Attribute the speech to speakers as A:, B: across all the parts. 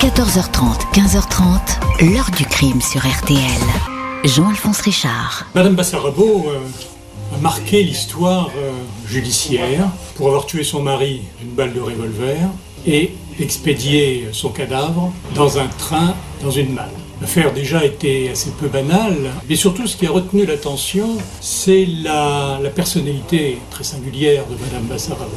A: 14h30, 15h30, l'heure du crime sur RTL. Jean-Alphonse Richard.
B: Madame Bassarabo euh, a marqué l'histoire euh, judiciaire pour avoir tué son mari d'une balle de revolver et expédié son cadavre dans un train, dans une malle. L'affaire déjà était assez peu banale, mais surtout ce qui a retenu l'attention, c'est la, la personnalité très singulière de Madame Bassarabo.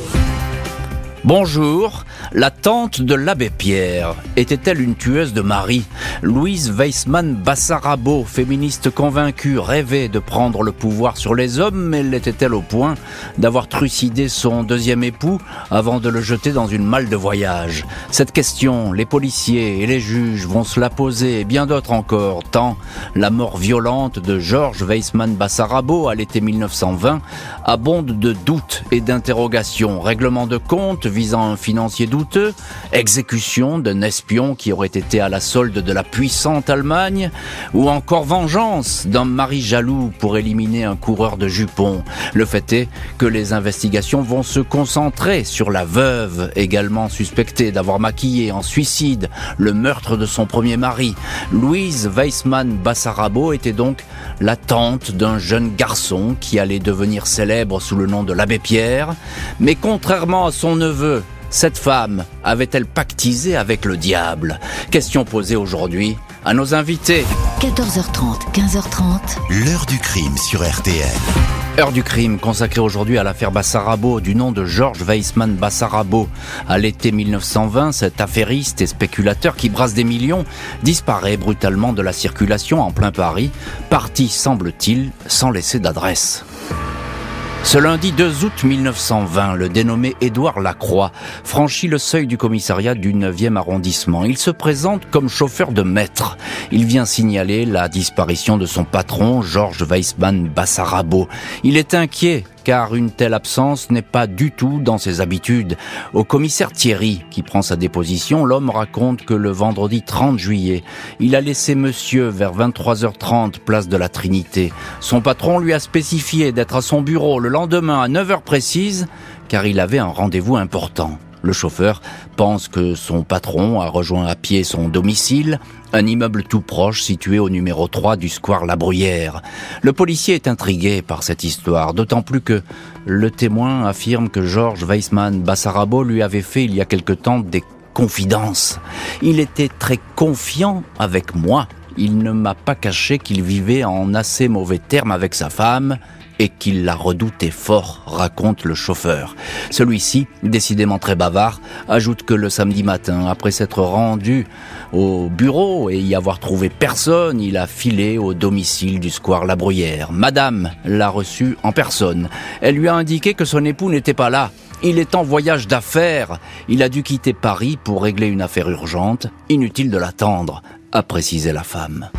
C: Bonjour, la tante de l'abbé Pierre était-elle une tueuse de mari Louise Weissmann Bassarabo, féministe convaincue, rêvait de prendre le pouvoir sur les hommes, mais l'était-elle au point d'avoir trucidé son deuxième époux avant de le jeter dans une malle de voyage? Cette question, les policiers et les juges vont se la poser, et bien d'autres encore, tant la mort violente de Georges Weissmann Bassarabo à l'été 1920 abonde de doutes et d'interrogations, règlement de compte, visant un financier douteux, exécution d'un espion qui aurait été à la solde de la puissante Allemagne, ou encore vengeance d'un mari jaloux pour éliminer un coureur de jupons. Le fait est que les investigations vont se concentrer sur la veuve, également suspectée d'avoir maquillé en suicide le meurtre de son premier mari. Louise Weissmann Bassarabo était donc la tante d'un jeune garçon qui allait devenir célèbre sous le nom de l'abbé Pierre, mais contrairement à son neveu, cette femme avait-elle pactisé avec le diable? Question posée aujourd'hui à nos invités.
A: 14h30, 15h30.
D: L'heure du crime sur RTL.
C: Heure du crime consacrée aujourd'hui à l'affaire Bassarabo du nom de Georges Weissmann Bassarabo. À l'été 1920, cet affairiste et spéculateur qui brasse des millions disparaît brutalement de la circulation en plein Paris, parti semble-t-il sans laisser d'adresse. Ce lundi 2 août 1920, le dénommé Édouard Lacroix franchit le seuil du commissariat du 9e arrondissement. Il se présente comme chauffeur de maître. Il vient signaler la disparition de son patron, Georges Weissmann Bassarabo. Il est inquiet car une telle absence n'est pas du tout dans ses habitudes. Au commissaire Thierry, qui prend sa déposition, l'homme raconte que le vendredi 30 juillet, il a laissé monsieur vers 23h30 place de la Trinité. Son patron lui a spécifié d'être à son bureau le lendemain à 9h précise, car il avait un rendez-vous important. Le chauffeur pense que son patron a rejoint à pied son domicile, un immeuble tout proche situé au numéro 3 du square La Bruyère. Le policier est intrigué par cette histoire, d'autant plus que le témoin affirme que Georges Weissmann Bassarabo lui avait fait il y a quelque temps des confidences. Il était très confiant avec moi. Il ne m'a pas caché qu'il vivait en assez mauvais termes avec sa femme et qu'il la redoutait fort, raconte le chauffeur. Celui-ci, décidément très bavard, ajoute que le samedi matin, après s'être rendu au bureau et y avoir trouvé personne, il a filé au domicile du square La Bruyère. Madame l'a reçu en personne. Elle lui a indiqué que son époux n'était pas là. Il est en voyage d'affaires. Il a dû quitter Paris pour régler une affaire urgente. Inutile de l'attendre, a précisé la femme.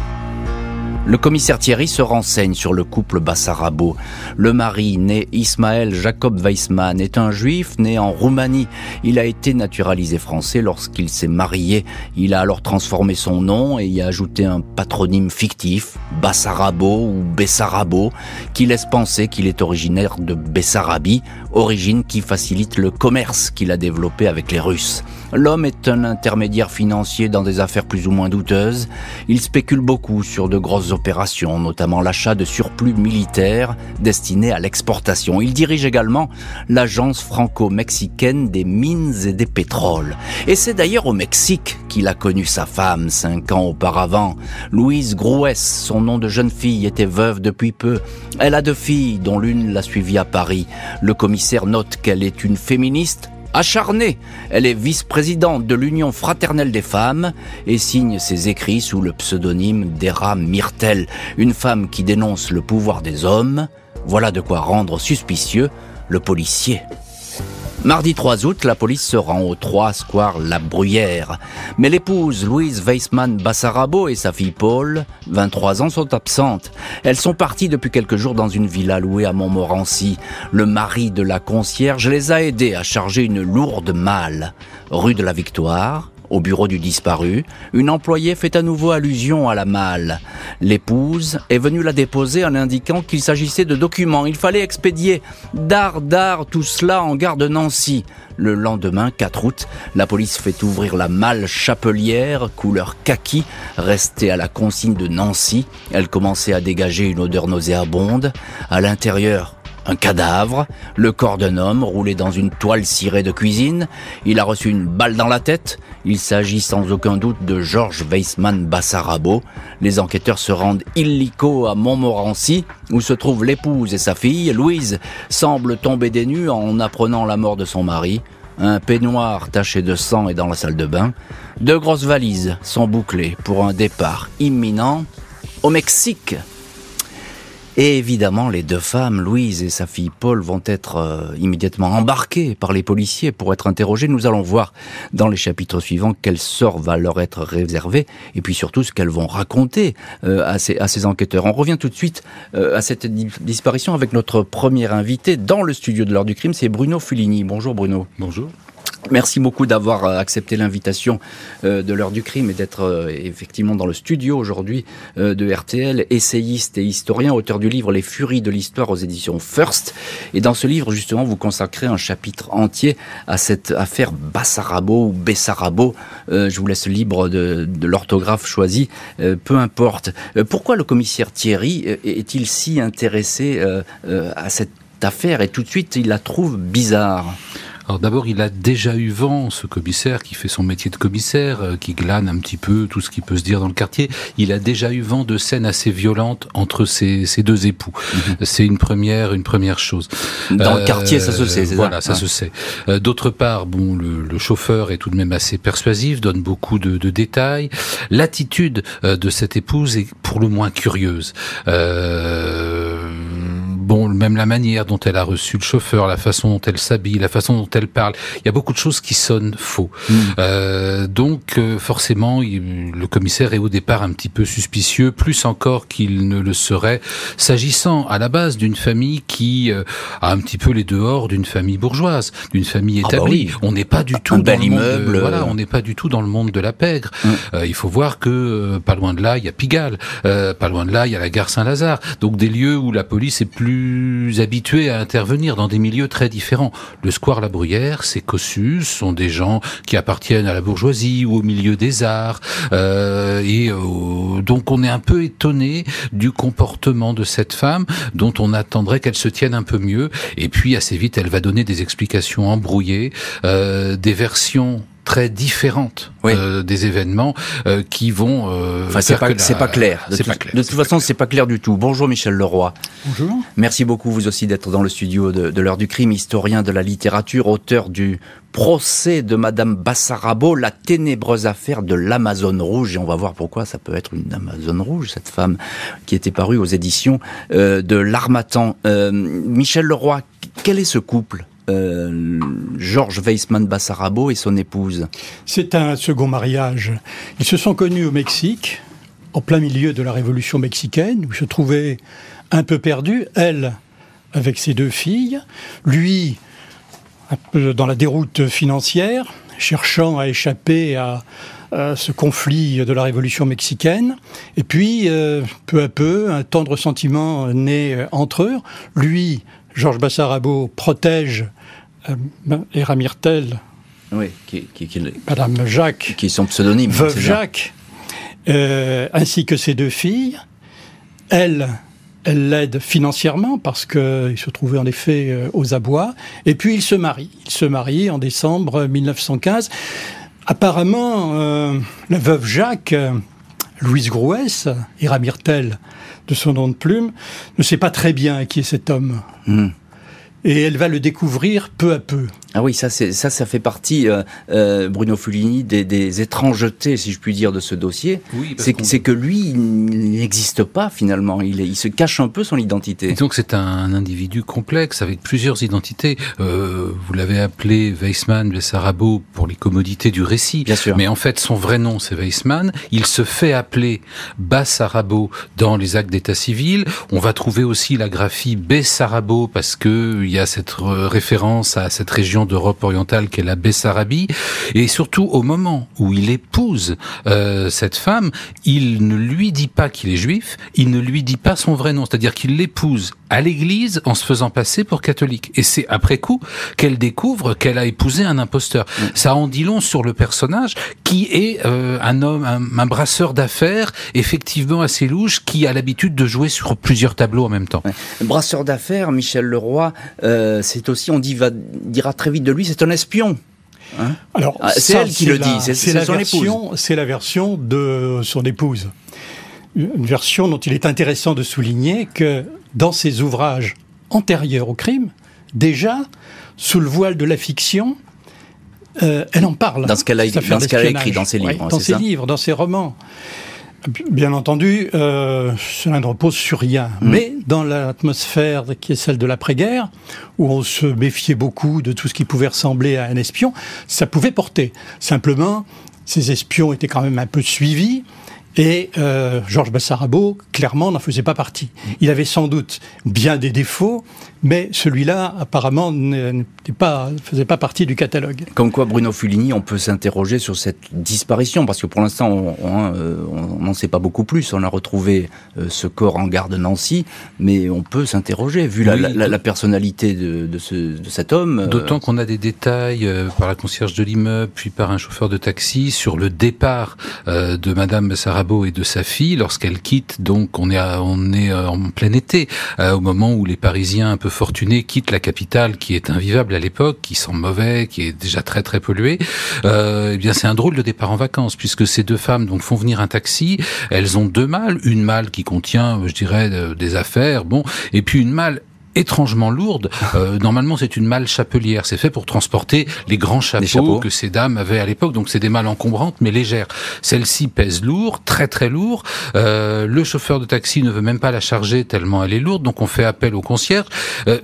C: Le commissaire Thierry se renseigne sur le couple Bassarabo. Le mari, né Ismaël Jacob Weissmann, est un juif né en Roumanie. Il a été naturalisé français lorsqu'il s'est marié. Il a alors transformé son nom et y a ajouté un patronyme fictif, Bassarabo ou Bessarabo, qui laisse penser qu'il est originaire de Bessarabie, origine qui facilite le commerce qu'il a développé avec les Russes. L'homme est un intermédiaire financier dans des affaires plus ou moins douteuses. Il spécule beaucoup sur de grosses opérations, notamment l'achat de surplus militaires destinés à l'exportation. Il dirige également l'agence franco-mexicaine des mines et des pétroles. Et c'est d'ailleurs au Mexique qu'il a connu sa femme cinq ans auparavant. Louise Grouès, son nom de jeune fille, était veuve depuis peu. Elle a deux filles, dont l'une l'a suivie à Paris. Le commissaire note qu'elle est une féministe acharnée. Elle est vice-présidente de l'Union fraternelle des femmes et signe ses écrits sous le pseudonyme d'Era Myrtel, une femme qui dénonce le pouvoir des hommes. Voilà de quoi rendre suspicieux le policier. Mardi 3 août, la police se rend au 3 Square La Bruyère. Mais l'épouse Louise Weissmann Bassarabo et sa fille Paul, 23 ans, sont absentes. Elles sont parties depuis quelques jours dans une villa louée à Montmorency. Le mari de la concierge les a aidées à charger une lourde malle. Rue de la Victoire, Au bureau du disparu, une employée fait à nouveau allusion à la malle. L'épouse est venue la déposer en indiquant qu'il s'agissait de documents. Il fallait expédier d'art d'art tout cela en gare de Nancy. Le lendemain, 4 août, la police fait ouvrir la malle chapelière, couleur kaki, restée à la consigne de Nancy. Elle commençait à dégager une odeur nauséabonde. À l'intérieur, un cadavre, le corps d'un homme roulé dans une toile cirée de cuisine. Il a reçu une balle dans la tête. Il s'agit sans aucun doute de Georges Weissmann Bassarabo. Les enquêteurs se rendent illico à Montmorency, où se trouvent l'épouse et sa fille. Louise semble tomber des nues en apprenant la mort de son mari. Un peignoir taché de sang est dans la salle de bain. Deux grosses valises sont bouclées pour un départ imminent au Mexique. Et évidemment, les deux femmes, Louise et sa fille Paul, vont être euh, immédiatement embarquées par les policiers pour être interrogées. Nous allons voir dans les chapitres suivants quel sort va leur être réservé et puis surtout ce qu'elles vont raconter euh, à, ces, enquêteurs. On revient tout de suite euh, à cette disparition avec notre premier invité dans le studio de l'heure du crime, c'est Bruno Fulini. Bonjour Bruno.
D: Bonjour.
C: Merci beaucoup d'avoir euh, accepté l'invitation euh, de l'heure du crime et d'être euh, effectivement dans le studio aujourd'hui de RTL, essayiste et historien, auteur du livre Les Furies de l'histoire aux éditions First. Et dans ce livre, justement, vous consacrez un chapitre entier à cette affaire Bassarabo ou Bessarabo. Je vous laisse libre de, de l'orthographe choisie, peu importe. Pourquoi le commissaire Thierry est-il si intéressé à cette affaire et tout de suite il la trouve bizarre?
D: Alors d'abord, il a déjà eu vent, ce commissaire qui fait son métier de commissaire, euh, qui glane un petit peu tout ce qui peut se dire dans le quartier. Il a déjà eu vent de scènes assez violentes entre ses, deux époux. Mhm. C'est une première, une première chose.
C: Dans le quartier, ça se sait.
D: Voilà, ça, se sait. Euh, d'autre part, bon, le, chauffeur est tout de même assez persuasif, donne beaucoup de, de détails. L'attitude euh, de cette épouse est pour le moins curieuse. Euh, bon, même la manière dont elle a reçu le chauffeur, la façon dont elle s'habille, la façon dont elle parle, il y a beaucoup de choses qui sonnent faux. Mm. Euh, donc euh, forcément, le commissaire est au départ un petit peu suspicieux, plus encore qu'il ne le serait, s'agissant à la base d'une famille qui euh, a un petit peu les dehors d'une famille bourgeoise, d'une famille
C: ah bah
D: établie. On n'est pas du tout dans le monde, voilà, on n'est pas du tout dans le monde de la pègre. Mm. il faut voir que pas loin de là, il y a Pigalle, pas loin de là, il y a la gare Saint-Lazare. Donc des lieux où la police est plus habitués à intervenir dans des milieux très différents. Le square La Bruyère, ses cossus sont des gens qui appartiennent à la bourgeoisie ou au milieu des arts. Euh, et euh, donc on est un peu étonné du comportement de cette femme dont on attendrait qu'elle se tienne un peu mieux. Et puis assez vite, elle va donner des explications embrouillées, euh, des versions très différentes euh, des événements euh, qui vont.
C: Euh, enfin, c'est pas, pas, clair. De, pas clair. de toute façon, c'est pas clair du tout. Bonjour Michel Leroy.
E: Bonjour.
C: Merci beaucoup vous aussi d'être dans le studio de, de l'heure du crime, historien de la littérature, auteur du procès de Madame Bassarabo, la ténébreuse affaire de l'Amazone rouge. Et on va voir pourquoi ça peut être une Amazone rouge, cette femme qui était parue aux éditions euh, de l'Armatan. Euh, Michel Leroy, quel est ce couple? Euh, Georges Weissmann Bassarabo et son épouse
E: C'est un second mariage. Ils se sont connus au Mexique, en plein milieu de la révolution mexicaine, où ils se trouvaient un peu perdus, elle avec ses deux filles, lui dans la déroute financière, cherchant à échapper à, ce conflit de la révolution mexicaine. Et puis, euh, peu à peu, un tendre sentiment naît entre eux. Lui Georges Bassarabo protège euh, Era Myrtel,
C: oui, qui,
E: Madame Jacques,
C: qui est son pseudonyme,
E: veuve Jacques, euh, ainsi que ses deux filles. Elle, elle l'aide financièrement parce qu'il se trouvait en effet euh, aux abois. Et puis il se marie. Il se marie en décembre 1915. Apparemment, euh, la veuve Jacques, Louise Grouès, Ira Myrtel, de son nom de plume, ne sait pas très bien qui est cet homme. Hmm. Et elle va le découvrir peu à peu.
C: Ah oui, ça, ça, ça fait partie, euh, euh, Bruno Fulini, des, des, étrangetés, si je puis dire, de ce dossier. Oui, c'est, que lui, il n'existe pas finalement. Il, il, se cache un peu son identité.
D: donc c'est un individu complexe avec plusieurs identités. Euh, vous l'avez appelé Weissmann, Bessarabo pour les commodités du récit.
C: Bien sûr.
D: Mais en fait, son vrai nom, c'est Weissmann. Il se fait appeler Bassarabo dans les actes d'état civil. On va trouver aussi la graphie Bessarabo parce que il y a cette référence à cette région région d'Europe orientale qu'est la Bessarabie. Et surtout, au moment où il épouse euh, cette femme, il ne lui dit pas qu'il est juif, il ne lui dit pas son vrai nom, c'est-à-dire qu'il l'épouse à l'église en se faisant passer pour catholique. Et c'est après coup qu'elle découvre qu'elle a épousé un imposteur. Ça en dit long sur le personnage qui est euh, un homme, un, brasseur d'affaires, effectivement assez louche, qui a l'habitude de jouer sur plusieurs tableaux en même temps.
C: Brasseur d'affaires, Michel Leroy, euh, c'est aussi, on dit, va, dira très vite de lui, c'est un espion.
E: Hein Alors, ah, c'est elle qui le dit, c'est la version, c'est la version de son épouse. Une version dont il est intéressant de souligner que dans ses ouvrages antérieurs au crime, déjà, sous le voile de la fiction, euh, elle en parle.
C: Dans ce qu'elle a, écrit dans ses livres.
E: dans ses livres, dans ses romans. Bien entendu, euh, cela ne repose sur rien. Mm. Mais dans l'atmosphère qui est celle de l'après-guerre, où on se méfiait beaucoup de tout ce qui pouvait ressembler à un espion, ça pouvait porter. Simplement, ces espions étaient quand même un peu suivis. Et euh, Georges Bassarabo, clairement, n'en faisait pas partie. Il avait sans doute bien des défauts, mais celui-là, apparemment, ne pas, faisait pas partie du catalogue.
C: Comme quoi, Bruno Fulini, on peut s'interroger sur cette disparition, parce que pour l'instant, on euh, n'en sait pas beaucoup plus. On a retrouvé euh, ce corps en gare de Nancy, mais on peut s'interroger, vu la, la, personnalité de, de, ce, de, cet homme.
D: Euh. D'autant qu'on a des détails par la concierge de l'immeuble, puis par un chauffeur de taxi, sur le départ de Madame Bassarabo et de sa fille, lorsqu'elle quitte, donc on est, on est en plein été, au moment où les Parisiens un peu fortunés quittent la capitale qui est invivable à l'époque, qui sent mauvais, qui est déjà très très polluée, euh, eh bien c'est un drôle de départ en vacances puisque ces deux femmes donc font venir un taxi. Elles ont deux malles, une malle qui contient, je dirais, euh, des affaires, bon, et puis une malle étrangement lourde. Euh, normalement, c'est une malle chapelière. C'est fait pour transporter les grands chapeaux, que ces dames avaient à l'époque. Donc, c'est des malles encombrantes, mais légères. Celle-ci pèse lourd, très très lourd. Euh, le chauffeur de taxi ne veut même pas la charger tellement elle est lourde. Donc, on fait appel au concierge. Euh,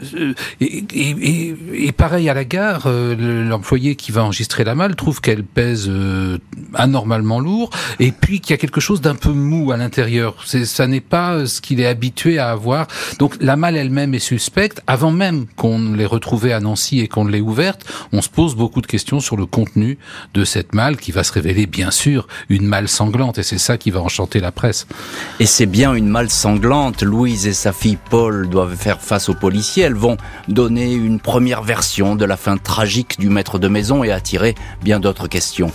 D: et, et, et, pareil à la gare, euh, l'employé qui va enregistrer la malle trouve qu'elle pèse euh, anormalement lourd. Et puis qu'il y a quelque chose d'un peu mou à l'intérieur. Ça n'est pas ce qu'il est habitué à avoir. Donc, la malle elle-même est avant même qu'on l'ait retrouvée à Nancy et qu'on l'ait ouverte, on se pose beaucoup de questions sur le contenu de cette malle qui va se révéler bien sûr une malle sanglante et c'est ça qui va enchanter la presse.
C: Et c'est bien une malle sanglante. Louise et sa fille Paul doivent faire face aux policiers. Elles vont donner une première version de la fin tragique du maître de maison et attirer bien d'autres questions.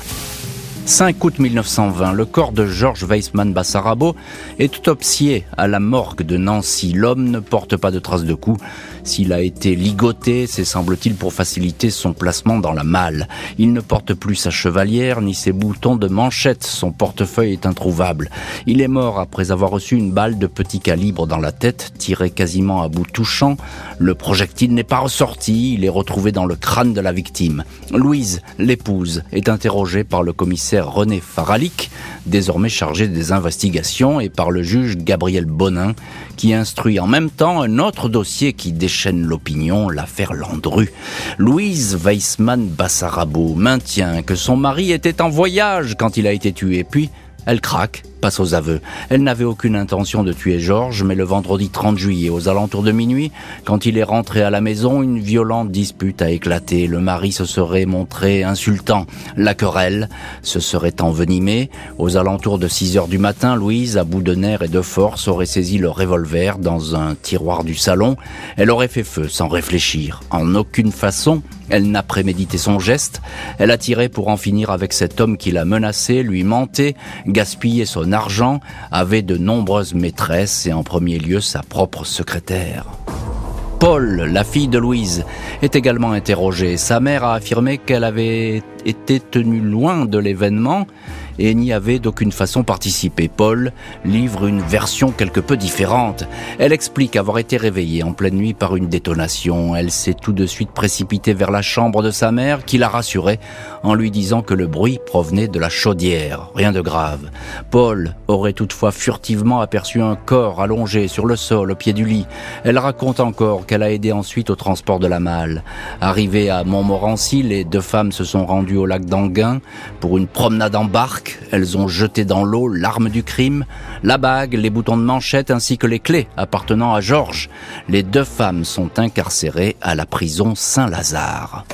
C: 5 août 1920, le corps de Georges Weissmann Bassarabo est autopsié à la morgue de Nancy. L'homme ne porte pas de traces de coups. S'il a été ligoté, c'est semble-t-il pour faciliter son placement dans la malle. Il ne porte plus sa chevalière ni ses boutons de manchette. Son portefeuille est introuvable. Il est mort après avoir reçu une balle de petit calibre dans la tête, tirée quasiment à bout touchant. Le projectile n'est pas ressorti. Il est retrouvé dans le crâne de la victime. Louise, l'épouse, est interrogée par le commissaire René Faralic, désormais chargé des investigations, et par le juge Gabriel Bonin, qui instruit en même temps un autre dossier qui déchaîne l'opinion, l'affaire Landru. Louise Weissmann Bassarabo maintient que son mari était en voyage quand il a été tué, puis elle craque aux aveux. Elle n'avait aucune intention de tuer Georges, mais le vendredi 30 juillet, aux alentours de minuit, quand il est rentré à la maison, une violente dispute a éclaté. Le mari se serait montré insultant. La querelle se serait envenimée. Aux alentours de 6 heures du matin, Louise, à bout de nerfs et de force, aurait saisi le revolver dans un tiroir du salon. Elle aurait fait feu sans réfléchir. En aucune façon, elle n'a prémédité son geste. Elle a tiré pour en finir avec cet homme qui l'a menacé, lui menté, gaspillé son avait de nombreuses maîtresses et en premier lieu sa propre secrétaire. Paul, la fille de Louise, est également interrogée. Sa mère a affirmé qu'elle avait été tenue loin de l'événement et n'y avait d'aucune façon participé. Paul livre une version quelque peu différente. Elle explique avoir été réveillée en pleine nuit par une détonation. Elle s'est tout de suite précipitée vers la chambre de sa mère qui l'a rassurée en lui disant que le bruit provenait de la chaudière. Rien de grave. Paul aurait toutefois furtivement aperçu un corps allongé sur le sol au pied du lit. Elle raconte encore qu'elle a aidé ensuite au transport de la malle. Arrivée à Montmorency, les deux femmes se sont rendues au lac d'Anguin pour une promenade en barque elles ont jeté dans l'eau l'arme du crime, la bague, les boutons de manchette ainsi que les clés appartenant à Georges. Les deux femmes sont incarcérées à la prison Saint-Lazare.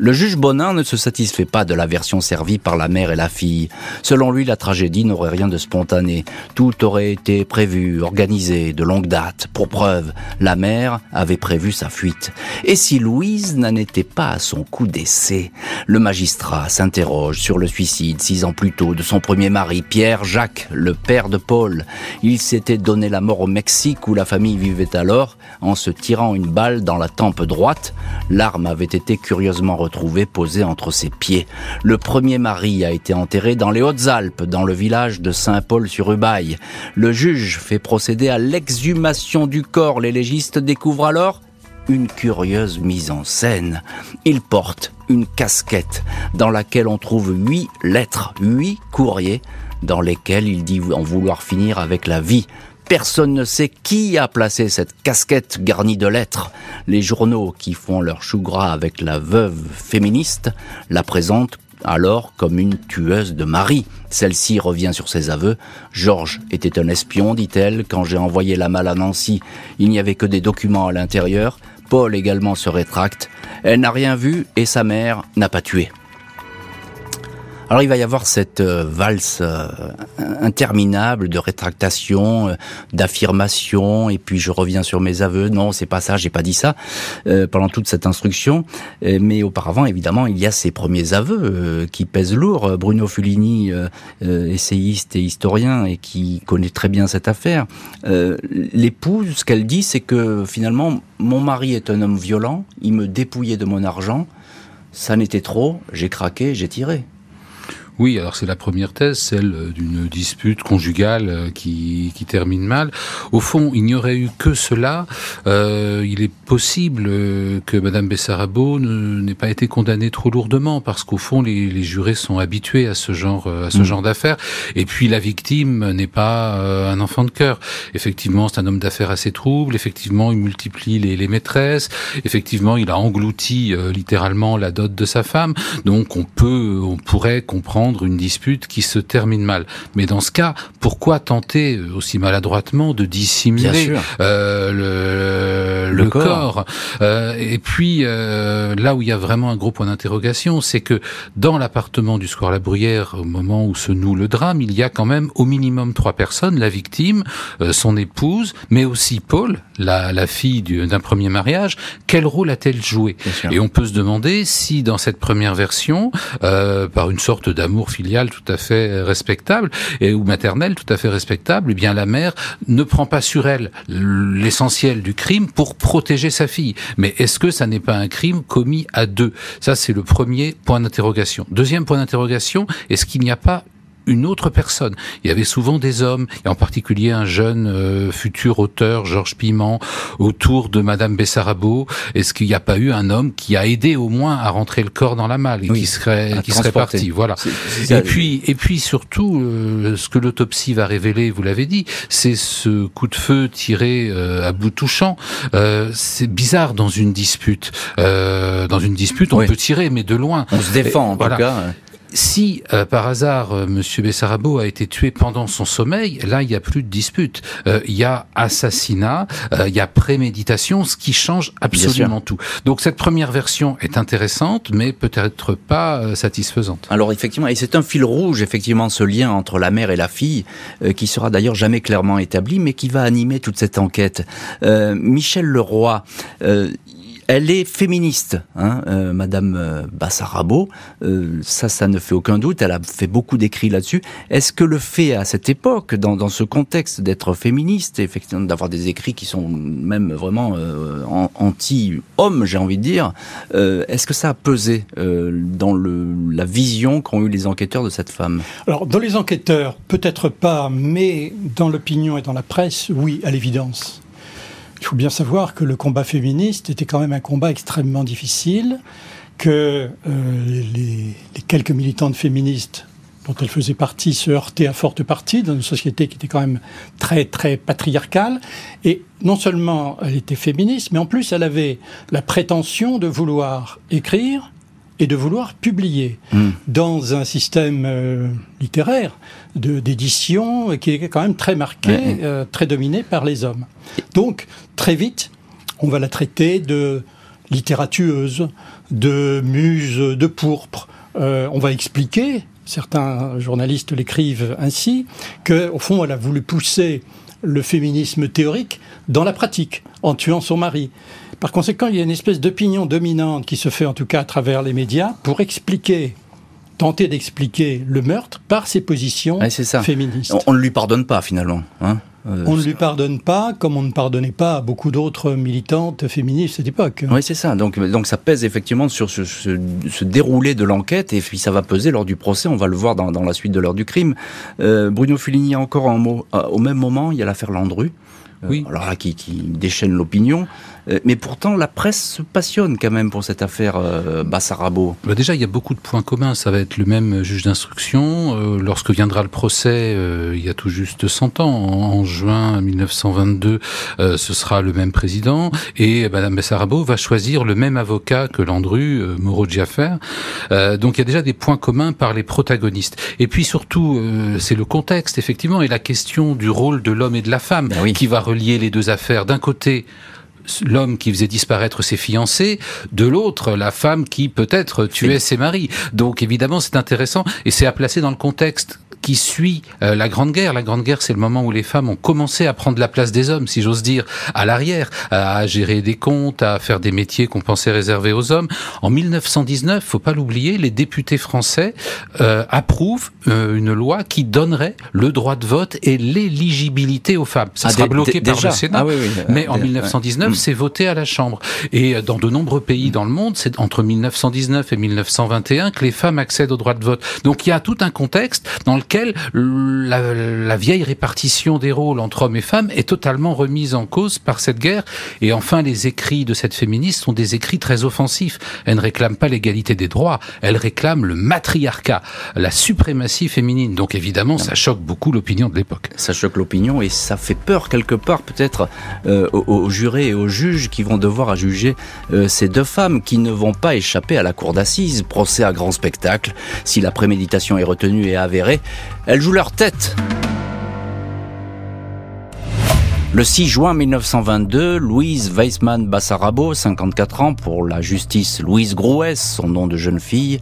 C: Le juge Bonin ne se satisfait pas de la version servie par la mère et la fille. Selon lui, la tragédie n'aurait rien de spontané. Tout aurait été prévu, organisé, de longue date. Pour preuve, la mère avait prévu sa fuite. Et si Louise n'en était pas à son coup d'essai? Le magistrat s'interroge sur le suicide six ans plus tôt de son premier mari, Pierre Jacques, le père de Paul. Il s'était donné la mort au Mexique où la famille vivait alors en se tirant une balle dans la tempe droite. L'arme avait été curieusement retrouvé posé entre ses pieds. Le premier mari a été enterré dans les Hautes-Alpes, dans le village de Saint-Paul-sur-Ubaye. Le juge fait procéder à l'exhumation du corps. Les légistes découvrent alors une curieuse mise en scène. Il porte une casquette dans laquelle on trouve huit lettres, huit courriers dans lesquels il dit en vouloir finir avec la vie. Personne ne sait qui a placé cette casquette garnie de lettres. Les journaux qui font leur chou gras avec la veuve féministe la présentent alors comme une tueuse de mari. Celle-ci revient sur ses aveux. Georges était un espion, dit-elle, quand j'ai envoyé la malle à Nancy. Il n'y avait que des documents à l'intérieur. Paul également se rétracte. Elle n'a rien vu et sa mère n'a pas tué. Alors il va y avoir cette euh, valse euh, interminable de rétractation, euh, d'affirmation, et puis je reviens sur mes aveux. Non, c'est pas ça, j'ai pas dit ça pendant toute cette instruction. mais auparavant, évidemment, il y a ces premiers aveux qui pèsent lourd. Bruno Fulini, essayiste et historien, et qui connaît très bien cette affaire. L'épouse, ce qu'elle dit, c'est que finalement, mon mari est un homme violent. Il me dépouillait de mon argent. Ça n'était trop. J'ai craqué, j'ai tiré.
D: Oui, alors c'est la première thèse, celle euh, d'une dispute conjugale euh, qui, qui, termine mal. Au fond, il n'y aurait eu que cela. Euh, il est possible euh, que Madame Bessarabo n'ait pas été condamnée trop lourdement parce qu'au fond, les, les, jurés sont habitués à ce genre, à ce mm. genre d'affaires. Et puis la victime n'est pas un enfant de cœur. Effectivement, c'est un homme d'affaires assez trouble. Effectivement, il multiplie les, les maîtresses. Effectivement, il a englouti littéralement la dot de sa femme. Donc on peut, on pourrait comprendre une dispute qui se termine mal. Mais dans ce cas, pourquoi tenter euh, aussi maladroitement de dissimuler euh, le, le, corps, euh, Et puis euh, là où il y a vraiment un gros point d'interrogation, c'est que dans l'appartement du Square La Bruyère, au moment où se noue le drame, il y a quand même au minimum trois personnes la victime, son épouse, mais aussi Paul, la, la fille d'un premier mariage. Quel rôle a-t-elle joué? Et on peut se demander si dans cette première version, par une sorte d'amour filiale tout à fait respectable et ou maternelle tout à fait respectable, eh bien la mère ne prend pas sur elle l'essentiel du crime pour protéger sa fille. Mais est-ce que ça n'est pas un crime commis à deux? Ça, c'est le premier point d'interrogation. Deuxième point d'interrogation, est-ce qu'il n'y a pas une autre personne. Il y avait souvent des hommes, et en particulier un jeune euh, futur auteur, Georges Piment, autour de Madame Bessarabo. Est-ce qu'il n'y a pas eu un homme qui a aidé au moins à rentrer le corps dans la malle et qui serait qui serait parti? Voilà. et puis et puis surtout, euh, ce que l'autopsie va révéler, vous l'avez dit, c'est ce coup de feu tiré euh, à bout touchant. c'est bizarre dans une dispute. dans une dispute, on peut tirer, mais de loin.
C: On se défend en tout cas.
D: Si euh, par hasard euh, Monsieur Bessarabo a été tué pendant son sommeil, là il n'y a plus de dispute. Euh, il y a assassinat, il y a préméditation, ce qui change absolument tout. Donc cette première version est intéressante, mais peut-être pas satisfaisante.
C: Alors effectivement, et c'est un fil rouge effectivement ce lien entre la mère et la fille, qui sera d'ailleurs jamais clairement établi, mais qui va animer toute cette enquête. Michel Leroy, elle est féministe, hein, euh, Madame euh, Bassarabo. Euh, ça, ça ne fait aucun doute. Elle a fait beaucoup d'écrits là-dessus. Est-ce que le fait à cette époque, dans, ce contexte d'être féministe, effectivement d'avoir des écrits qui sont même vraiment anti-hommes, j'ai envie de dire, est-ce que ça a pesé dans la vision qu'ont eu les enquêteurs de cette femme?
E: Alors, dans les enquêteurs, peut-être pas, mais dans l'opinion et dans la presse, oui, à l'évidence. Il faut bien savoir que le combat féministe était quand même un combat extrêmement difficile, que euh, les, quelques militantes féministes dont elle faisait partie se heurtaient à forte partie dans une société qui était quand même très très patriarcale. Et non seulement elle était féministe, mais en plus elle avait la prétention de vouloir écrire et de vouloir publier hmm. dans un système euh, littéraire d'édition qui est quand même très marqué, euh, très dominé par les hommes. Donc, très vite, on va la traiter de littérature de muse de pourpre. Euh, on va expliquer, certains journalistes l'écrivent ainsi, qu'au fond, elle a voulu pousser le féminisme théorique dans la pratique, en tuant son mari. Par conséquent, il y a une espèce d'opinion dominante qui se fait en tout cas à travers les médias pour expliquer tenter d'expliquer le meurtre par ses positions féministes.
C: On ne lui pardonne pas finalement. Hein
E: euh, on ne lui pardonne pas, comme on ne pardonnait pas à beaucoup d'autres militantes féministes à cette époque.
C: Oui, c'est ça. Donc, donc ça pèse effectivement sur ce, déroulé de l'enquête, et puis ça va peser lors du procès. On va le voir dans, la suite de l'heure du crime. Euh, Bruno Fuligny, encore un mot. Euh, au même moment, il y a l'affaire Landru. Oui. Alors là, qui, qui déchaîne l'opinion. Euh, mais pourtant, la presse se passionne quand même pour cette affaire euh, Bassarabo.
D: Bah déjà, il y a beaucoup de points communs. Ça va être le même juge d'instruction. Euh, lorsque viendra le procès, il y a tout juste 100 ans, en, juin 1922, ce sera le même président. Et Madame Bassarabo va choisir le même avocat que Landru, Moreau Giaffer. donc il y a déjà des points communs par les protagonistes. Et puis surtout, c'est le contexte, effectivement, et la question du rôle de l'homme et de la femme ben qui va relier les deux affaires. D'un côté, l'homme qui faisait disparaître ses fiancés, de l'autre la femme qui peut-être tuait ses maris. Donc évidemment c'est intéressant et c'est à placer dans le contexte qui suit euh, la Grande Guerre. La Grande Guerre, c'est le moment où les femmes ont commencé à prendre la place des hommes, si j'ose dire, à l'arrière, à gérer des comptes, à faire des métiers qu'on pensait réservés aux hommes. En 1919, faut pas l'oublier, les députés français euh, approuvent euh, une loi qui donnerait le droit de vote et l'éligibilité aux femmes. Ça ah, sera bloqué par le Sénat, ah mais en 1919, c'est voté à la Chambre. Et dans de nombreux pays dans le monde, c'est entre 1919 et 1921 que les femmes accèdent au droit de vote. Donc il y a tout un contexte dans le la, vieille répartition des rôles entre hommes et femmes est totalement remise en cause par cette guerre. Et enfin, les écrits de cette féministe sont des écrits très offensifs. Elle ne réclame pas l'égalité des droits, elle réclame le matriarcat, la suprématie féminine. Donc évidemment, ça choque beaucoup l'opinion de l'époque.
C: Ça choque l'opinion et ça fait peur quelque part peut-être euh, aux, jurés et aux juges qui vont devoir juger euh, ces deux femmes qui ne vont pas échapper à la cour d'assises, procès à grand spectacle. Si la préméditation est retenue et avérée, elles jouent leur tête. Le 6 juin 1922, Louise Weissmann Bassarabo, 54 ans pour la justice, Louise Grouès, son nom de jeune fille,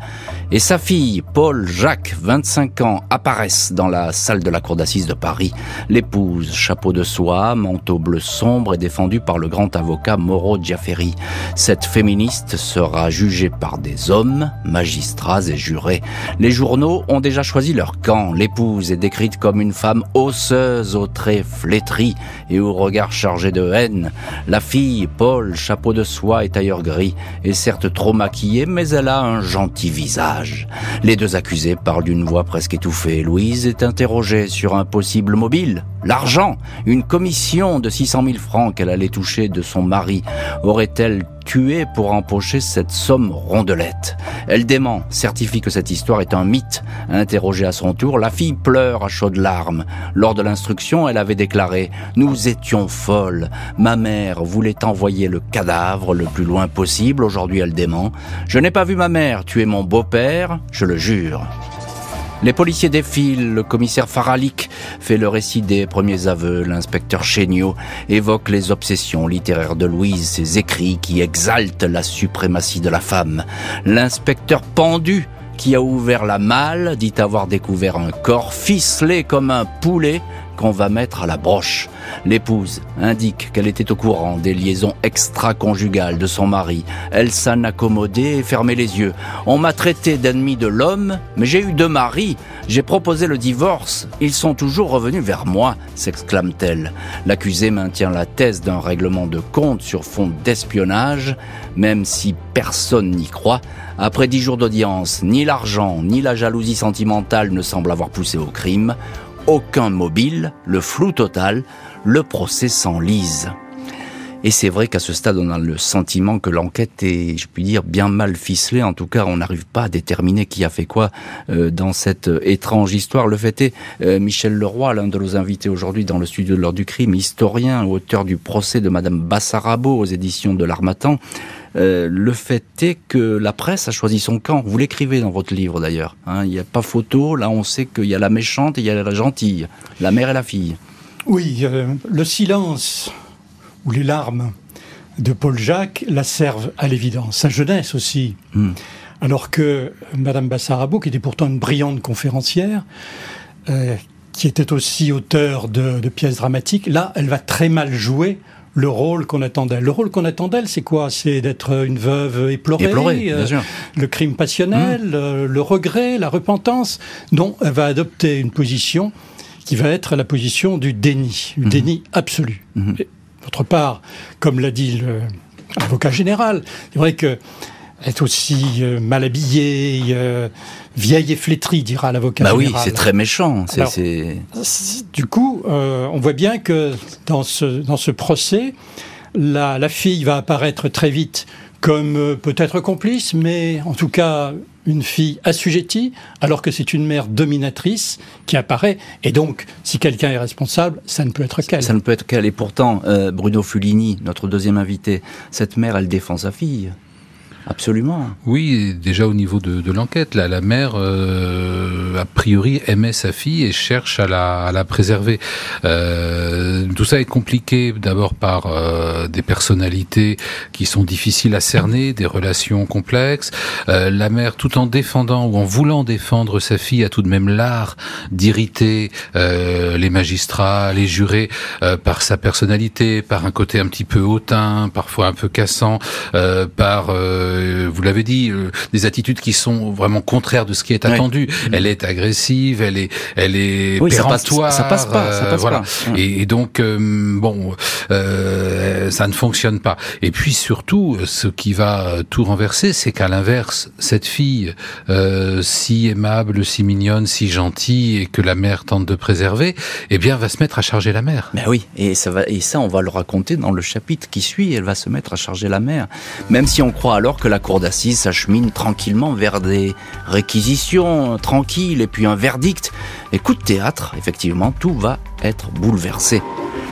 C: et sa fille, Paul Jacques, 25 ans, apparaissent dans la salle de la cour d'assises de Paris. L'épouse, chapeau de soie, manteau bleu sombre, est défendue par le grand avocat Moreau Giaferi. Cette féministe sera jugée par des hommes, magistrats et jurés. Les journaux ont déjà choisi leur camp. L'épouse est décrite comme une femme osseuse aux traits flétris au regard chargé de haine. La fille, Paul, chapeau de soie et tailleur gris, est certes trop maquillée, mais elle a un gentil visage. Les deux accusés parlent d'une voix presque étouffée. Louise est interrogée sur un possible mobile. L'argent, une commission de 600 000 francs qu'elle allait toucher de son mari, aurait-elle tué pour empocher cette somme rondelette. Elle dément, certifie que cette histoire est un mythe. Interrogée à son tour, la fille pleure à chaudes larmes. Lors de l'instruction, elle avait déclaré « Nous étions folles. Ma mère voulait envoyer le cadavre le plus loin possible. Aujourd'hui, elle dément. Je n'ai pas vu ma mère tuer mon beau-père, je le jure. » Les policiers défilent, le commissaire Faralik fait le récit des premiers aveux, l'inspecteur Chéniaud évoque les obsessions littéraires de Louise, ses écrits qui exaltent la suprématie de la femme. L'inspecteur pendu qui a ouvert la malle dit avoir découvert un corps ficelé comme un poulet qu'on va mettre à la broche. L'épouse indique qu'elle était au courant des liaisons extra-conjugales de son mari. Elle s'en accommodait et fermait les yeux. On m'a traité d'ennemi de l'homme, mais j'ai eu deux maris. J'ai proposé le divorce. Ils sont toujours revenus vers moi, s'exclame-t-elle. L'accusé maintient la thèse d'un règlement de compte sur fond d'espionnage, même si personne n'y croit. Après dix jours d'audience, ni l'argent, ni la jalousie sentimentale ne semblent avoir poussé au crime aucun mobile, le flou total, le procès s'enlise. Et c'est vrai qu'à ce stade, on a le sentiment que l'enquête est, je puis dire, bien mal ficelée. En tout cas, on n'arrive pas à déterminer qui a fait quoi euh, dans cette euh, étrange histoire. Le fait est, euh, Michel Leroy, l'un de nos invités aujourd'hui dans le studio de l'heure du crime, historien, auteur du procès de Madame Bassarabo aux éditions de l'Armatan, le fait est que la presse a choisi son camp. Vous l'écrivez dans votre livre d'ailleurs. Hein. Il n'y a pas photo. Là, on sait qu'il y a la méchante et il y a la gentille, la mère et la fille.
E: Oui, le silence ou les larmes de Paul Jacques la servent à l'évidence. Sa jeunesse aussi. Hmm. Alors que Madame Bassarabo, qui était pourtant une brillante conférencière, euh, qui était aussi auteur de, pièces dramatiques, là, elle va très mal jouer le rôle qu'on attend d'elle. Le rôle qu'on attend d'elle, c'est quoi? C'est d'être une veuve éplorée,
C: euh,
E: le crime passionnel, mmh. euh, le regret, la repentance. Non, elle va adopter une position qui va être la position du déni, du mmh. déni absolu. Mmh. D'autre part, comme l'a dit l'avocat général, c'est vrai que est aussi euh, mal habillée, euh, vieille et flétrie, dira l'avocat
C: bah
E: oui,
C: c'est très méchant.
E: du coup, euh, on voit bien que dans ce, dans ce procès, la, la fille va apparaître très vite comme peut-être complice, mais en tout cas une fille assujettie, alors que c'est une mère dominatrice qui apparaît. Et donc, si quelqu'un est responsable, ça ne peut être qu'elle.
C: Ça ne peut être qu'elle. Et pourtant, Bruno Fulini, notre deuxième invité, cette mère, elle défend sa fille. Absolument.
D: Oui, déjà au niveau de, de l'enquête, là, la mère, euh, a priori, aimait sa fille et cherche à la, à la préserver. Euh, tout ça est compliqué d'abord par euh, des personnalités qui sont difficiles à cerner, des relations complexes. Euh, la mère, tout en défendant ou en voulant défendre sa fille, a tout de même l'art d'irriter euh, les magistrats, les jurés, par sa personnalité, par un côté un petit peu hautain, parfois un peu cassant, par euh, vous l'avez dit, euh, des attitudes qui sont vraiment contraires de ce qui est attendu. Mm. Elle est agressive, elle est, elle est péremptoire.
C: Ça passe, pas, ça passe
D: voilà.
C: pas.
D: Et, et, donc, euh, bon, ça ne fonctionne pas. Et puis surtout, ce qui va tout renverser, c'est qu'à l'inverse, cette fille, si aimable, si mignonne, si gentille, et que la mère tente de préserver, eh bien, va se mettre à charger la mère.
C: Mais oui, et ça va, et ça, on va le raconter dans le chapitre qui suit. Elle va se mettre à charger la mère, même si on croit alors que la cour d'assises s'achemine tranquillement vers des réquisitions tranquilles et puis un verdict. Et coup de théâtre, effectivement, tout va être bouleversé.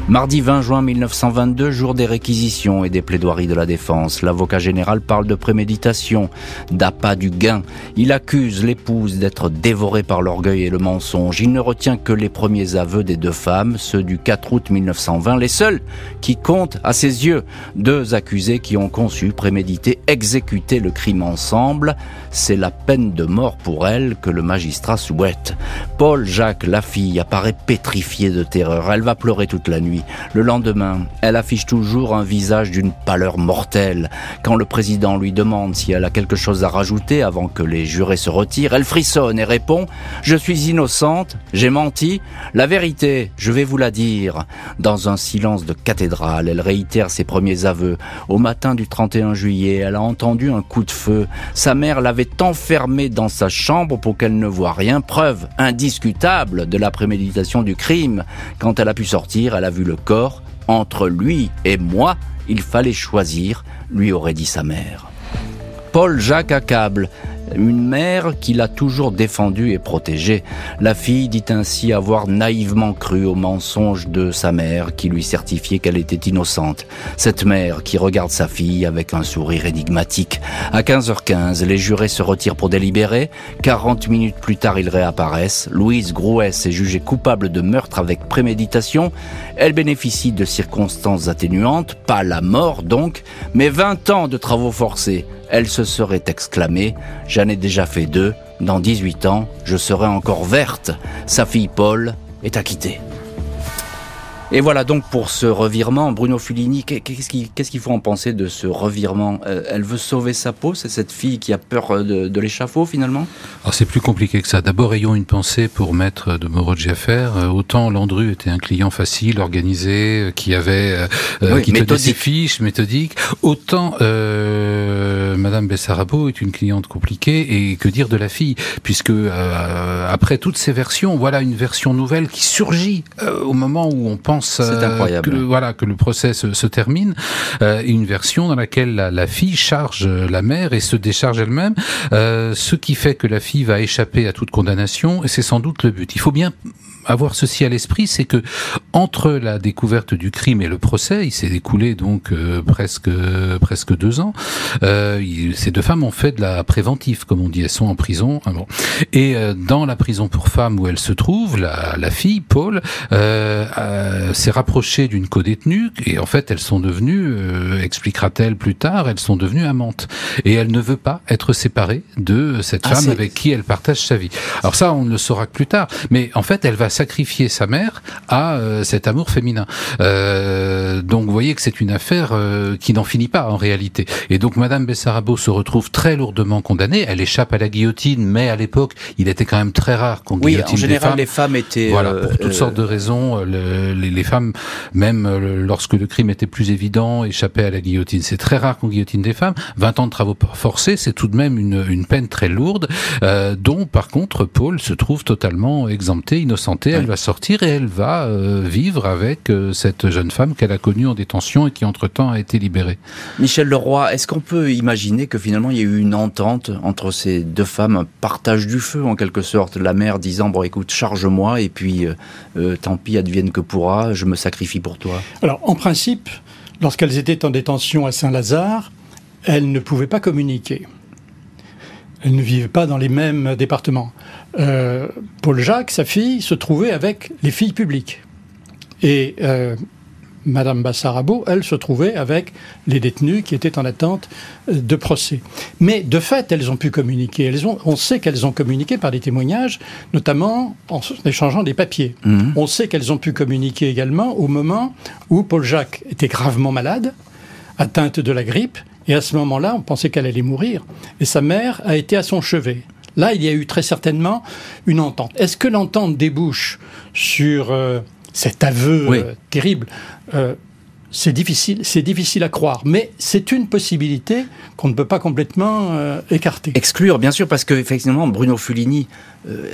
C: Mardi 20 juin 1922, jour des réquisitions et des plaidoiries de la défense. L'avocat général parle de préméditation, d'appât du gain. Il accuse l'épouse d'être dévorée par l'orgueil et le mensonge. Il ne retient que les premiers aveux des deux femmes, ceux du 4 août 1920, les seuls qui comptent à ses yeux. Deux accusés qui ont conçu, prémédité, exécuté le crime ensemble. C'est la peine de mort pour elle que le magistrat souhaite. Paul Jacques, la fille, apparaît pétrifiée de terreur. Elle va pleurer toute la nuit. Le lendemain, elle affiche toujours un visage d'une pâleur mortelle. Quand le président lui demande si elle a quelque chose à rajouter avant que les jurés se retirent, elle frissonne et répond ⁇ Je suis innocente, j'ai menti, la vérité, je vais vous la dire ⁇ Dans un silence de cathédrale, elle réitère ses premiers aveux. Au matin du 31 juillet, elle a entendu un coup de feu. Sa mère l'avait enfermée dans sa chambre pour qu'elle ne voie rien, preuve indiscutable de la préméditation du crime. Quand elle a pu sortir, elle a vu le corps, entre lui et moi, il fallait choisir, lui aurait dit sa mère. Paul Jacques accable une mère qui l'a toujours défendue et protégée. La fille dit ainsi avoir naïvement cru au mensonge de sa mère qui lui certifiait qu'elle était innocente. Cette mère qui regarde sa fille avec un sourire énigmatique. À 15h15, les jurés se retirent pour délibérer. 40 minutes plus tard, ils réapparaissent. Louise Grouès est jugée coupable de meurtre avec préméditation. Elle bénéficie de circonstances atténuantes, pas la mort donc, mais 20 ans de travaux forcés elle se serait exclamée J'en ai déjà fait deux, dans 18 ans, je serai encore verte. Sa fille Paul est acquittée. Et voilà donc pour ce revirement, Bruno Fulini, qu'est-ce qu'il faut en penser de ce revirement? Euh, Elle veut sauver sa peau, c'est cette fille qui a peur euh, de, l'échafaud finalement?
D: Alors c'est plus compliqué que ça. D'abord ayons une pensée pour Maître de Moreau de euh, Autant Landru était un client facile, organisé, qui avait qui tenait ses fiches, méthodique. Autant Madame Bessarabo est une cliente compliquée et que dire de la fille, puisque après toutes ces versions, voilà une version nouvelle qui surgit au moment où on pense
C: euh,
D: que, voilà, que le procès se, termine. Euh, une version dans laquelle la, fille charge la mère et se décharge elle-même, euh, ce qui fait que la fille va échapper à toute condamnation, et c'est sans doute le but. Il faut bien avoir ceci à l'esprit, c'est que entre la découverte du crime et le procès, il s'est écoulé donc euh, presque presque deux ans. Euh, ces deux femmes ont fait de la préventive, comme on dit, elles sont en prison. Hein, bon. Et euh, dans la prison pour femmes où elles se trouvent, la, la fille Paul euh, s'est rapprochée d'une co-détenue et en fait elles sont devenues, expliquera-t-elle plus tard, elles sont devenues amantes et elle ne veut pas être séparée de cette ah, femme avec qui elle partage sa vie. Alors ça, on ne le saura que plus tard, mais en fait, elle va sacrifier sa mère à cet amour féminin. donc vous voyez que c'est une affaire qui n'en finit pas en réalité. Et donc Madame Bessarabo se retrouve très lourdement condamnée. Elle échappe à la guillotine, mais à l'époque, il était quand même très rare qu'on
C: oui, en général, les femmes étaient
D: voilà pour toutes euh, sortes de raisons. Euh, les, les, femmes, même euh, lorsque le crime était plus évident, échappaient à la guillotine. C'est très rare qu'on guillotine des femmes. 20 ans de travaux forcés, c'est tout de même une, une peine très lourde, euh, dont par contre Paul se trouve totalement exempté, innocenté. Elle va sortir et elle va vivre avec cette jeune femme qu'elle a connue en détention et qui entre-temps a été libérée.
C: Michel Leroy, est-ce qu'on peut imaginer que finalement il y a eu une entente entre ces deux femmes, un partage du feu en quelque sorte, la mère disant bon écoute charge-moi et puis euh, euh, tant pis advienne que pourra, je me sacrifie pour toi.
E: Alors en principe, lorsqu'elles étaient en détention à Saint-Lazare, elles ne pouvaient pas communiquer. Elles ne vivaient pas dans les mêmes départements. Euh, Paul Jacques, sa fille, se trouvait avec les filles publiques. Et Madame Bassarabo, elle se trouvait avec les détenus qui étaient en attente euh, de procès. Mais de fait, elles ont pu communiquer. Elles ont, on sait qu'elles ont communiqué par des témoignages, notamment en échangeant des papiers. Mhm. On sait qu'elles ont pu communiquer également au moment où Paul Jacques était gravement malade, atteinte de la grippe, et à ce moment-là, on pensait qu'elle allait mourir. Et sa mère a été à son chevet. Là, il y a eu très certainement une entente. Est-ce que l'entente débouche sur euh, cet aveu euh, terrible euh, c'est difficile, c'est difficile à croire, mais c'est une possibilité qu'on ne peut pas complètement euh, écarter.
C: Exclure, bien sûr, parce que effectivement, Bruno Fulini,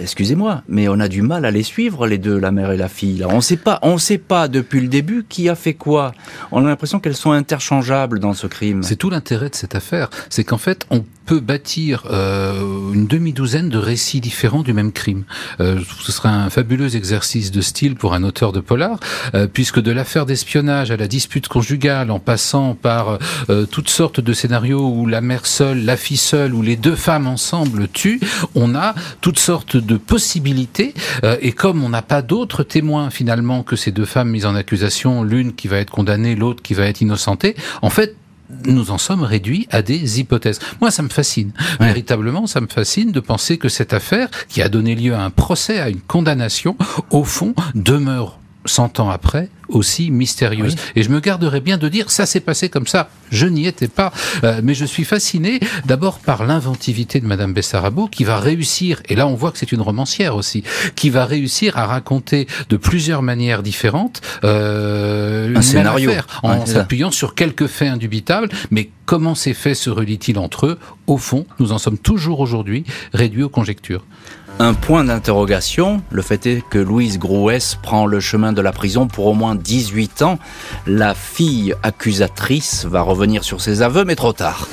C: excusez-moi, mais on a du mal à les suivre les deux, la mère et la fille. on ne sait pas, on sait pas depuis le début qui a fait quoi. On a l'impression qu'elles sont interchangeables dans ce crime.
D: C'est tout l'intérêt de cette affaire, c'est qu'en fait, on peut bâtir euh, une demi-douzaine de récits différents du même crime. Euh, ce serait un fabuleux exercice de style pour un auteur de polar, euh, puisque de l'affaire d'espionnage à la dispute conjugale, en passant par euh, toutes sortes de scénarios où la mère seule, la fille seule, ou les deux femmes ensemble tuent, on a toutes sortes de possibilités. Euh, et comme on n'a pas d'autres témoins finalement que ces deux femmes mises en accusation, l'une qui va être condamnée, l'autre qui va être innocentée, en fait, nous en sommes réduits à des hypothèses. Moi, ça me fascine. Véritablement, ça me fascine de penser que cette affaire, qui a donné lieu à un procès, à une condamnation, au fond, demeure 100 ans après, aussi mystérieuse. Et je me garderais bien de dire ça s'est passé comme ça. Je n'y étais pas, euh, mais je suis fasciné d'abord par l'inventivité de Madame Bessarabo qui va réussir. Et là, on voit que c'est une romancière aussi, qui va réussir à raconter de plusieurs manières différentes euh, un scénario en s'appuyant sur quelques faits indubitables. Mais comment ces faits se relient-ils entre eux? Au fond, nous en sommes toujours aujourd'hui réduits aux conjectures
C: un point d'interrogation. Le fait est que Louise Grouès prend le chemin de la prison pour au moins 18 ans. La fille accusatrice va revenir sur ses aveux, mais trop tard.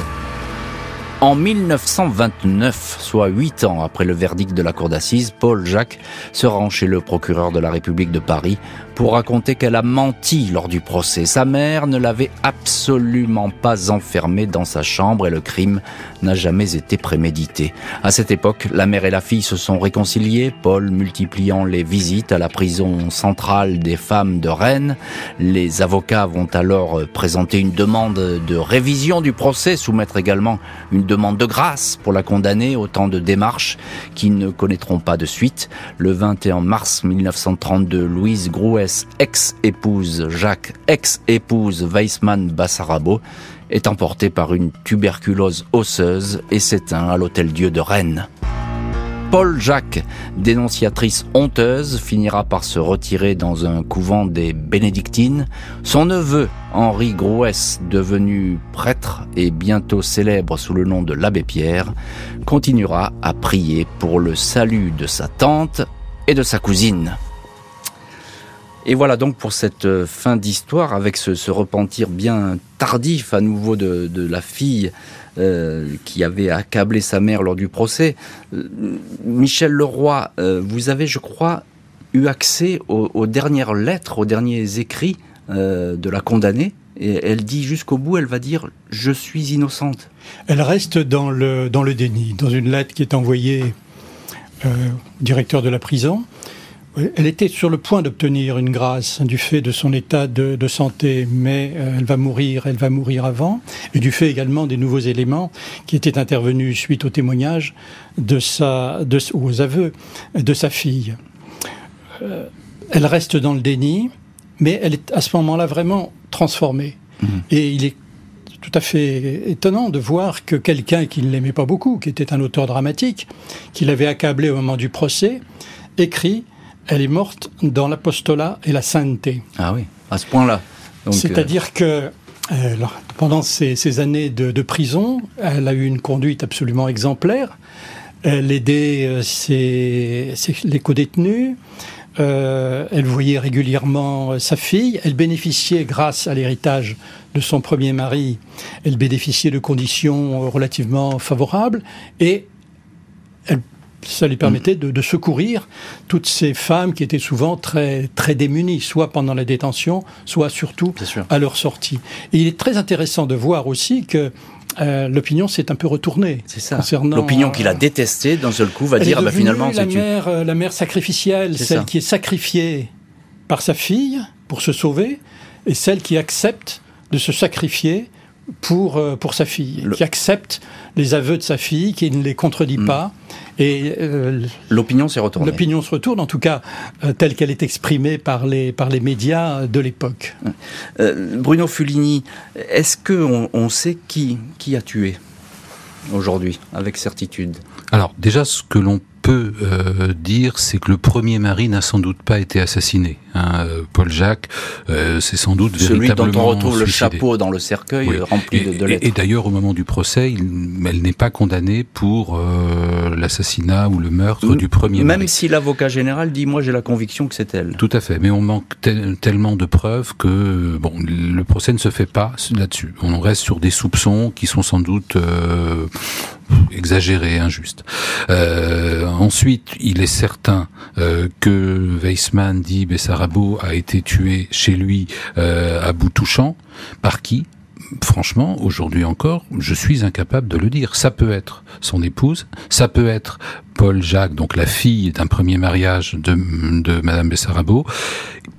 C: En 1929, soit huit ans après le verdict de la cour d'assises, Paul Jacques se rend chez le procureur de la République de Paris pour raconter qu'elle a menti lors du procès. Sa mère ne l'avait absolument pas enfermée dans sa chambre et le crime n'a jamais été prémédité. À cette époque, la mère et la fille se sont réconciliées, Paul multipliant les visites à la prison centrale des femmes de Rennes. Les avocats vont alors présenter une demande de révision du procès, soumettre également une demande de grâce pour la condamner, autant de démarches qui ne connaîtront pas de suite. Le 21 mars 1932, Louise Grouet ex-épouse Jacques, ex-épouse Weissmann Bassarabo, est emporté par une tuberculose osseuse et s'éteint à l'Hôtel Dieu de Rennes. Paul Jacques, dénonciatrice honteuse, finira par se retirer dans un couvent des bénédictines. Son neveu, Henri Grouès, devenu prêtre et bientôt célèbre sous le nom de l'abbé Pierre, continuera à prier pour le salut de sa tante et de sa cousine. Et voilà donc pour cette euh, fin d'histoire avec ce, repentir bien tardif à nouveau de, la fille euh, qui avait accablé sa mère lors du procès. Euh, Michel Leroy, vous avez, je crois, eu accès aux, dernières lettres, aux derniers écrits de la condamnée. Et elle dit jusqu'au bout, elle va dire je suis innocente.
E: Elle reste dans le, dans le déni, dans une lettre qui est envoyée au directeur de la prison Elle était sur le point d'obtenir une grâce du fait de son état de, santé, mais euh, elle va mourir, elle va mourir avant, et du fait également des nouveaux éléments qui étaient intervenus suite au témoignage de sa, de, ou aux aveux de sa fille. Euh, elle reste dans le déni, mais elle est à ce moment-là vraiment transformée. Mmh. Et il est tout à fait étonnant de voir que quelqu'un qui ne l'aimait pas beaucoup, qui était un auteur dramatique, qui l'avait accablé au moment du procès, écrit elle est morte dans l'apostolat et la sainteté.
C: Ah oui, à ce point-là.
E: C'est-à-dire que euh, pendant ces, années de, prison, elle a eu une conduite absolument exemplaire. Elle aidait euh, ses, les co-détenus. Euh, elle voyait régulièrement sa fille. Elle bénéficiait, grâce à l'héritage de son premier mari, elle bénéficiait de conditions relativement favorables. Et ça lui permettait de, secourir toutes ces femmes qui étaient souvent très, très démunies, soit pendant la détention, soit surtout à leur sortie. Et il est très intéressant de voir aussi que euh, l'opinion s'est un peu retournée.
C: C'est ça. L'opinion qu'il a euh, détestée, d'un seul coup, va dire bah, finalement
E: la mère, euh, la mère sacrificielle, celle qui est sacrifiée par sa fille pour se sauver, et celle qui accepte de se sacrifier pour, pour sa fille, qui accepte les aveux de sa fille, qui ne les contredit mm. pas,
C: et euh, l'opinion s'est retournée.
E: L'opinion se retourne, en tout cas euh, telle qu'elle est exprimée par les par les médias de l'époque.
C: Euh, Bruno Fulini, est-ce que on, sait qui qui a tué aujourd'hui avec certitude?
D: Alors déjà, ce que l'on peut dire, c'est que le premier mari n'a sans doute pas été assassiné. Hein, euh, Paul Jacques, euh, c'est sans doute
C: celui
D: dont
C: on retrouve le chapeau dans le cercueil euh, rempli de, lettres.
D: Et, d'ailleurs, au moment du procès, elle n'est pas condamnée pour l'assassinat ou le meurtre du premier.
C: Même si l'avocat général dit, moi, j'ai la conviction que c'est elle.
D: Tout à fait, mais on manque tellement de preuves que bon, le procès ne se fait pas là-dessus. On reste sur des soupçons qui sont sans doute exagérés, injustes. ensuite, il est certain que Weissmann dit Bessara a été tué chez lui euh, à bout touchant. Par qui? Franchement, aujourd'hui encore, je suis incapable de le dire. Ça peut être son épouse, ça peut être Paul Jacques, donc la fille d'un premier mariage de, de Madame Bessarabo.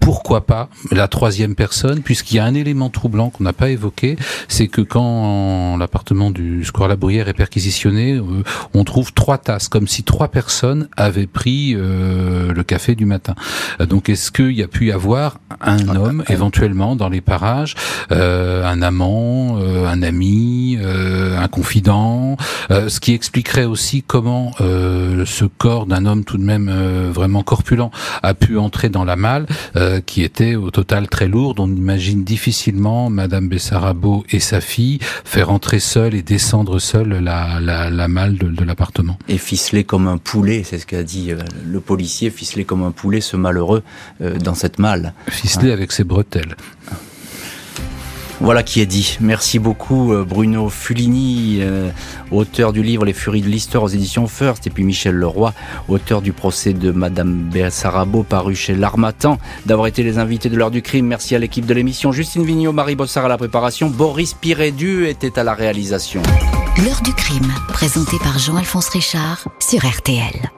D: Pourquoi pas la troisième personne, puisqu'il y a un élément troublant qu'on n'a pas évoqué, c'est que quand l'appartement du Square La Bruyère est perquisitionné, euh, on trouve trois tasses, comme si trois personnes avaient pris euh, le café du matin. Euh, donc est-ce qu'il y a pu y avoir un homme, éventuellement, dans les parages, un amant, un ami, un confident, ce qui expliquerait aussi comment ce corps d'un homme tout de même euh, vraiment corpulent a pu entrer dans la malle, euh, qui était au total très lourde. On imagine difficilement Madame Bessarabo et sa fille faire entrer seule et descendre seule la, la, malle de, l'appartement.
C: Et ficelé comme un poulet, c'est ce qu'a dit euh, le policier, ficelé comme un poulet, ce malheureux dans cette malle.
D: Ficelé avec ses bretelles.
C: Voilà qui est dit. Merci beaucoup euh, Bruno Fulini, euh, auteur du livre Les Furies de l'Histoire aux éditions First, et puis Michel Leroy, auteur du procès de Madame Sarabo paru chez L'Armatan, d'avoir été les invités de l'heure du crime. Merci à l'équipe de l'émission. Justine Vignot, Marie Bossard à la préparation, Boris Pirédu était à la réalisation.
A: L'heure du crime, présenté par Jean-Alphonse Richard sur RTL.